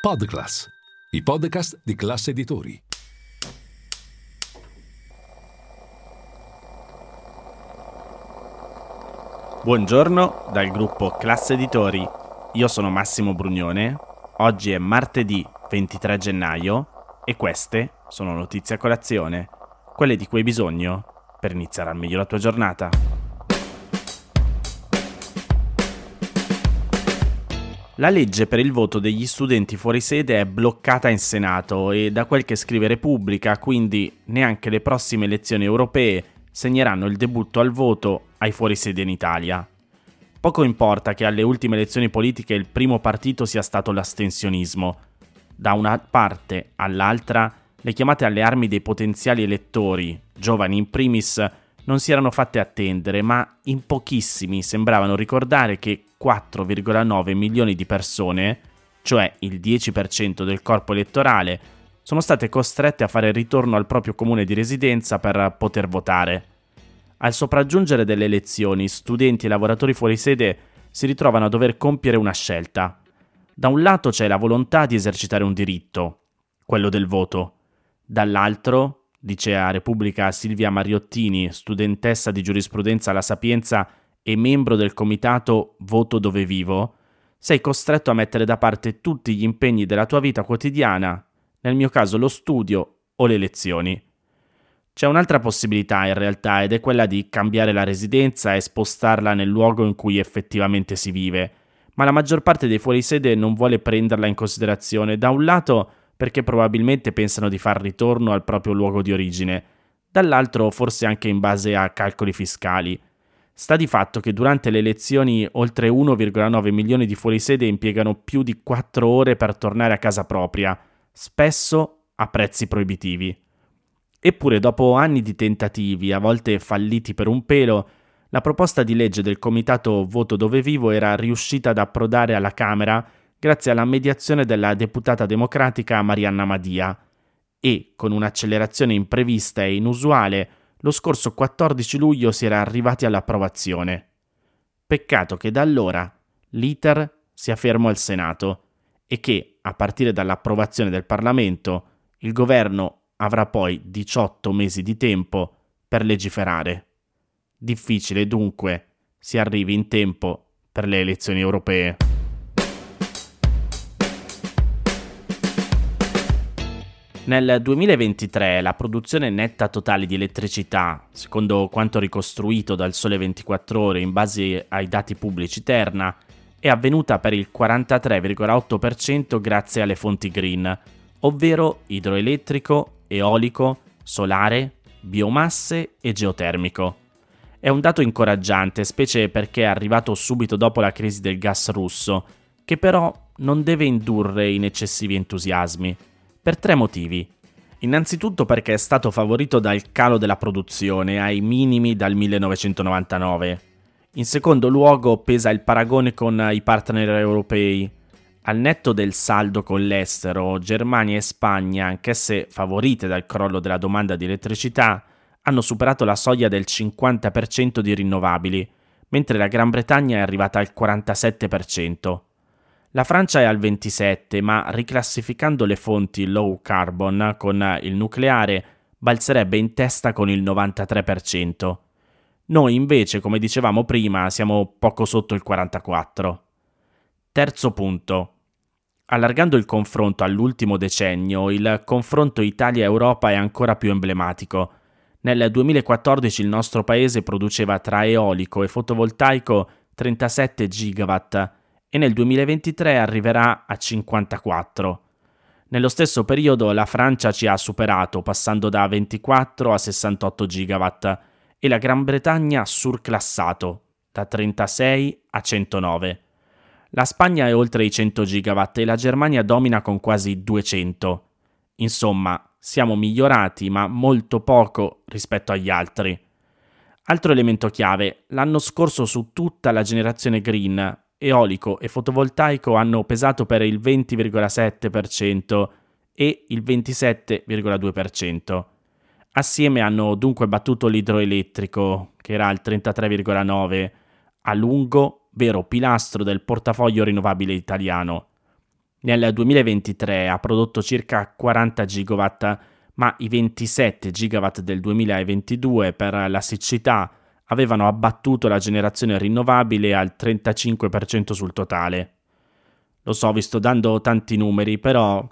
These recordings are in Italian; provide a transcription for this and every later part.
Podclass, i podcast di classe editori. Buongiorno dal gruppo Classe Editori. Io sono Massimo Brugnone. Oggi è martedì 23 gennaio e queste sono notizie a colazione, quelle di cui hai bisogno per iniziare al meglio la tua giornata. La legge per il voto degli studenti fuori sede è bloccata in Senato e da quel che scrive Repubblica, quindi neanche le prossime elezioni europee segneranno il debutto al voto ai fuorisede in Italia. Poco importa che alle ultime elezioni politiche il primo partito sia stato l'astensionismo. Da una parte all'altra, le chiamate alle armi dei potenziali elettori, giovani in primis, non si erano fatte attendere, ma in pochissimi sembravano ricordare che 4,9 milioni di persone, cioè il 10% del corpo elettorale, sono state costrette a fare ritorno al proprio comune di residenza per poter votare. Al sopraggiungere delle elezioni, studenti e lavoratori fuori sede si ritrovano a dover compiere una scelta. Da un lato c'è la volontà di esercitare un diritto, quello del voto. Dall'altro, dice a Repubblica Silvia Mariottini, studentessa di giurisprudenza alla Sapienza e membro del comitato Voto dove vivo, sei costretto a mettere da parte tutti gli impegni della tua vita quotidiana, nel mio caso lo studio o le lezioni. C'è un'altra possibilità in realtà ed è quella di cambiare la residenza e spostarla nel luogo in cui effettivamente si vive, ma la maggior parte dei fuorisede non vuole prenderla in considerazione, da un lato perché probabilmente pensano di far ritorno al proprio luogo di origine, dall'altro forse anche in base a calcoli fiscali. Sta di fatto che durante le elezioni oltre 1,9 milioni di fuorisede impiegano più di 4 ore per tornare a casa propria, spesso a prezzi proibitivi. Eppure dopo anni di tentativi, a volte falliti per un pelo, la proposta di legge del comitato Voto dove vivo era riuscita ad approdare alla Camera grazie alla mediazione della deputata democratica Marianna Madia e, con un'accelerazione imprevista e inusuale, lo scorso 14 luglio si era arrivati all'approvazione. Peccato che da allora l'iter sia fermo al Senato e che, a partire dall'approvazione del Parlamento, il governo avrà poi 18 mesi di tempo per legiferare. Difficile dunque si arrivi in tempo per le elezioni europee. Nel 2023 la produzione netta totale di elettricità, secondo quanto ricostruito dal Sole 24 ore in base ai dati pubblici Terna, è avvenuta per il 43,8% grazie alle fonti green, ovvero idroelettrico, eolico, solare, biomasse e geotermico. È un dato incoraggiante, specie perché è arrivato subito dopo la crisi del gas russo, che però non deve indurre in eccessivi entusiasmi per tre motivi. Innanzitutto perché è stato favorito dal calo della produzione ai minimi dal 1999. In secondo luogo pesa il paragone con i partner europei. Al netto del saldo con l'estero, Germania e Spagna, anch'esse favorite dal crollo della domanda di elettricità, hanno superato la soglia del 50% di rinnovabili, mentre la Gran Bretagna è arrivata al 47%. La Francia è al 27, ma riclassificando le fonti low carbon con il nucleare balzerebbe in testa con il 93%. Noi invece, come dicevamo prima, siamo poco sotto il 44%. Terzo punto. Allargando il confronto all'ultimo decennio, il confronto Italia-Europa è ancora più emblematico. Nel 2014 il nostro paese produceva tra eolico e fotovoltaico 37 gigawatt, e nel 2023 arriverà a 54. Nello stesso periodo la Francia ci ha superato passando da 24 a 68 gigawatt e la Gran Bretagna ha surclassato da 36 a 109. La Spagna è oltre i 100 gigawatt e la Germania domina con quasi 200. Insomma, siamo migliorati ma molto poco rispetto agli altri. Altro elemento chiave, l'anno scorso su tutta la generazione green eolico e fotovoltaico hanno pesato per il 20,7% e il 27,2%. Assieme hanno dunque battuto l'idroelettrico, che era al 33,9%, a lungo vero pilastro del portafoglio rinnovabile italiano. Nel 2023 ha prodotto circa 40 gigawatt, ma i 27 gigawatt del 2022 per la siccità avevano abbattuto la generazione rinnovabile al 35% sul totale. Lo so, vi sto dando tanti numeri, però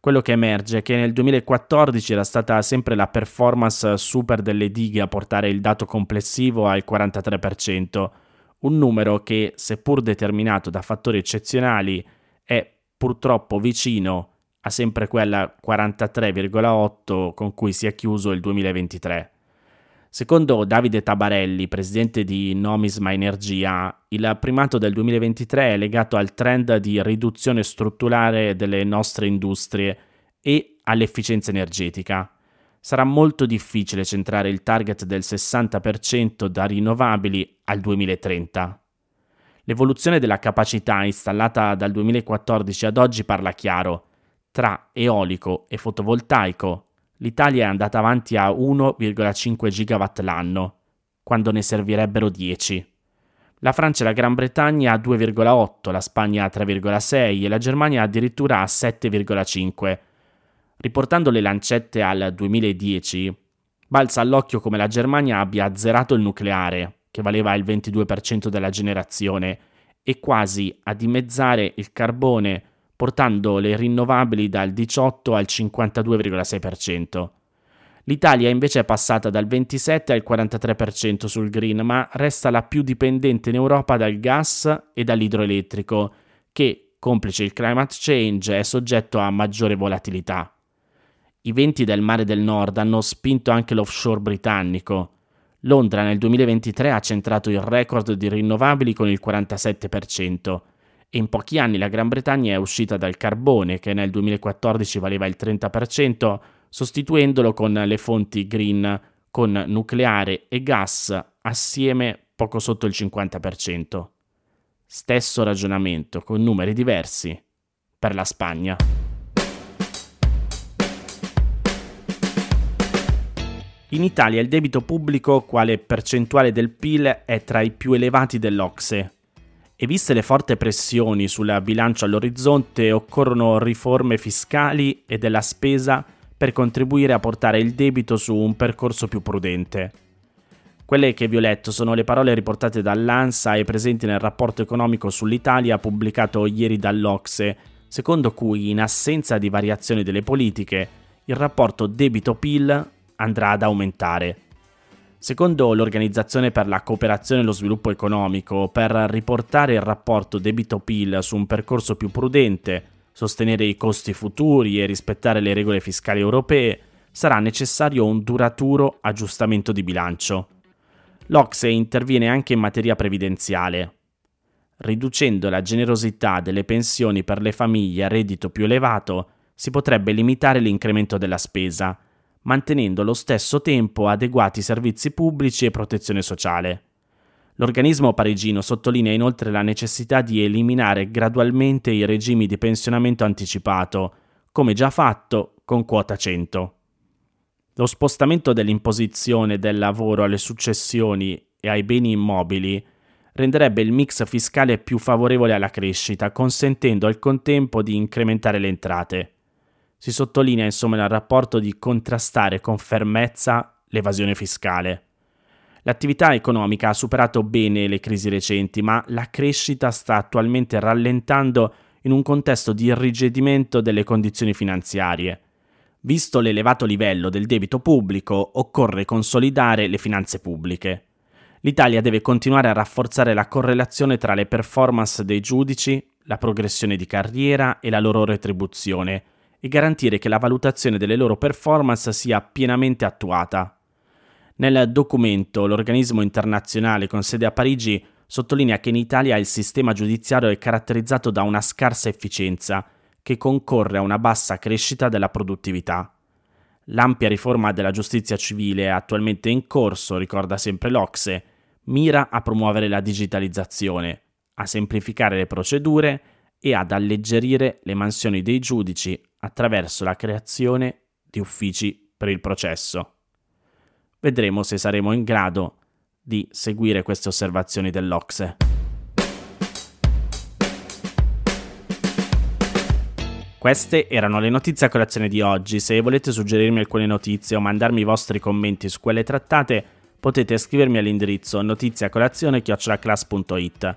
quello che emerge è che nel 2014 era stata sempre la performance super delle dighe a portare il dato complessivo al 43%, un numero che, seppur determinato da fattori eccezionali, è purtroppo vicino a sempre quella 43,8 con cui si è chiuso il 2023. Secondo Davide Tabarelli, presidente di Nomisma Energia, il primato del 2023 è legato al trend di riduzione strutturale delle nostre industrie e all'efficienza energetica. Sarà molto difficile centrare il target del 60% da rinnovabili al 2030. L'evoluzione della capacità installata dal 2014 ad oggi parla chiaro. Tra eolico e fotovoltaico, l'Italia è andata avanti a 1,5 gigawatt l'anno, quando ne servirebbero 10. La Francia e la Gran Bretagna a 2,8, la Spagna a 3,6 e la Germania addirittura a 7,5. Riportando le lancette al 2010, balza all'occhio come la Germania abbia azzerato il nucleare, che valeva il 22% della generazione, e quasi a dimezzare il carbone, portando le rinnovabili dal 18 al 52,6%. L'Italia invece è passata dal 27 al 43% sul green, ma resta la più dipendente in Europa dal gas e dall'idroelettrico, che, complice il climate change, è soggetto a maggiore volatilità. I venti del mare del nord hanno spinto anche l'offshore britannico. Londra nel 2023 ha centrato il record di rinnovabili con il 47% e in pochi anni la Gran Bretagna è uscita dal carbone che nel 2014 valeva il 30%, sostituendolo con le fonti green con nucleare e gas assieme poco sotto il 50%. Stesso ragionamento con numeri diversi per la Spagna. In Italia il debito pubblico quale percentuale del PIL è tra i più elevati dell'Ocse e viste le forti pressioni sul bilancio all'orizzonte occorrono riforme fiscali e della spesa per contribuire a portare il debito su un percorso più prudente. Quelle che vi ho letto sono le parole riportate dall'ANSA e presenti nel rapporto economico sull'Italia pubblicato ieri dall'Ocse, secondo cui in assenza di variazioni delle politiche il rapporto debito-PIL andrà ad aumentare. Secondo l'Organizzazione per la cooperazione e lo sviluppo economico, per riportare il rapporto debito-PIL su un percorso più prudente, sostenere i costi futuri e rispettare le regole fiscali europee, sarà necessario un duraturo aggiustamento di bilancio. L'Ocse interviene anche in materia previdenziale. Riducendo la generosità delle pensioni per le famiglie a reddito più elevato, si potrebbe limitare l'incremento della spesa, mantenendo allo stesso tempo adeguati servizi pubblici e protezione sociale. L'organismo parigino sottolinea inoltre la necessità di eliminare gradualmente i regimi di pensionamento anticipato, come già fatto con quota 100. Lo spostamento dell'imposizione del lavoro alle successioni e ai beni immobili renderebbe il mix fiscale più favorevole alla crescita, consentendo al contempo di incrementare le entrate. Si sottolinea insomma nel rapporto di contrastare con fermezza l'evasione fiscale. L'attività economica ha superato bene le crisi recenti, ma la crescita sta attualmente rallentando in un contesto di irrigidimento delle condizioni finanziarie. Visto l'elevato livello del debito pubblico, occorre consolidare le finanze pubbliche. L'Italia deve continuare a rafforzare la correlazione tra le performance dei giudici, la progressione di carriera e la loro retribuzione, e garantire che la valutazione delle loro performance sia pienamente attuata. Nel documento l'organismo internazionale con sede a Parigi sottolinea che in Italia il sistema giudiziario è caratterizzato da una scarsa efficienza che concorre a una bassa crescita della produttività. L'ampia riforma della giustizia civile attualmente in corso, ricorda sempre l'Ocse, mira a promuovere la digitalizzazione, a semplificare le procedure e ad alleggerire le mansioni dei giudici attraverso la creazione di uffici per il processo. Vedremo se saremo in grado di seguire queste osservazioni dell'Ocse. Queste erano le notizie a colazione di oggi. Se volete suggerirmi alcune notizie o mandarmi i vostri commenti su quelle trattate, potete scrivermi all'indirizzo notiziacolazione.it.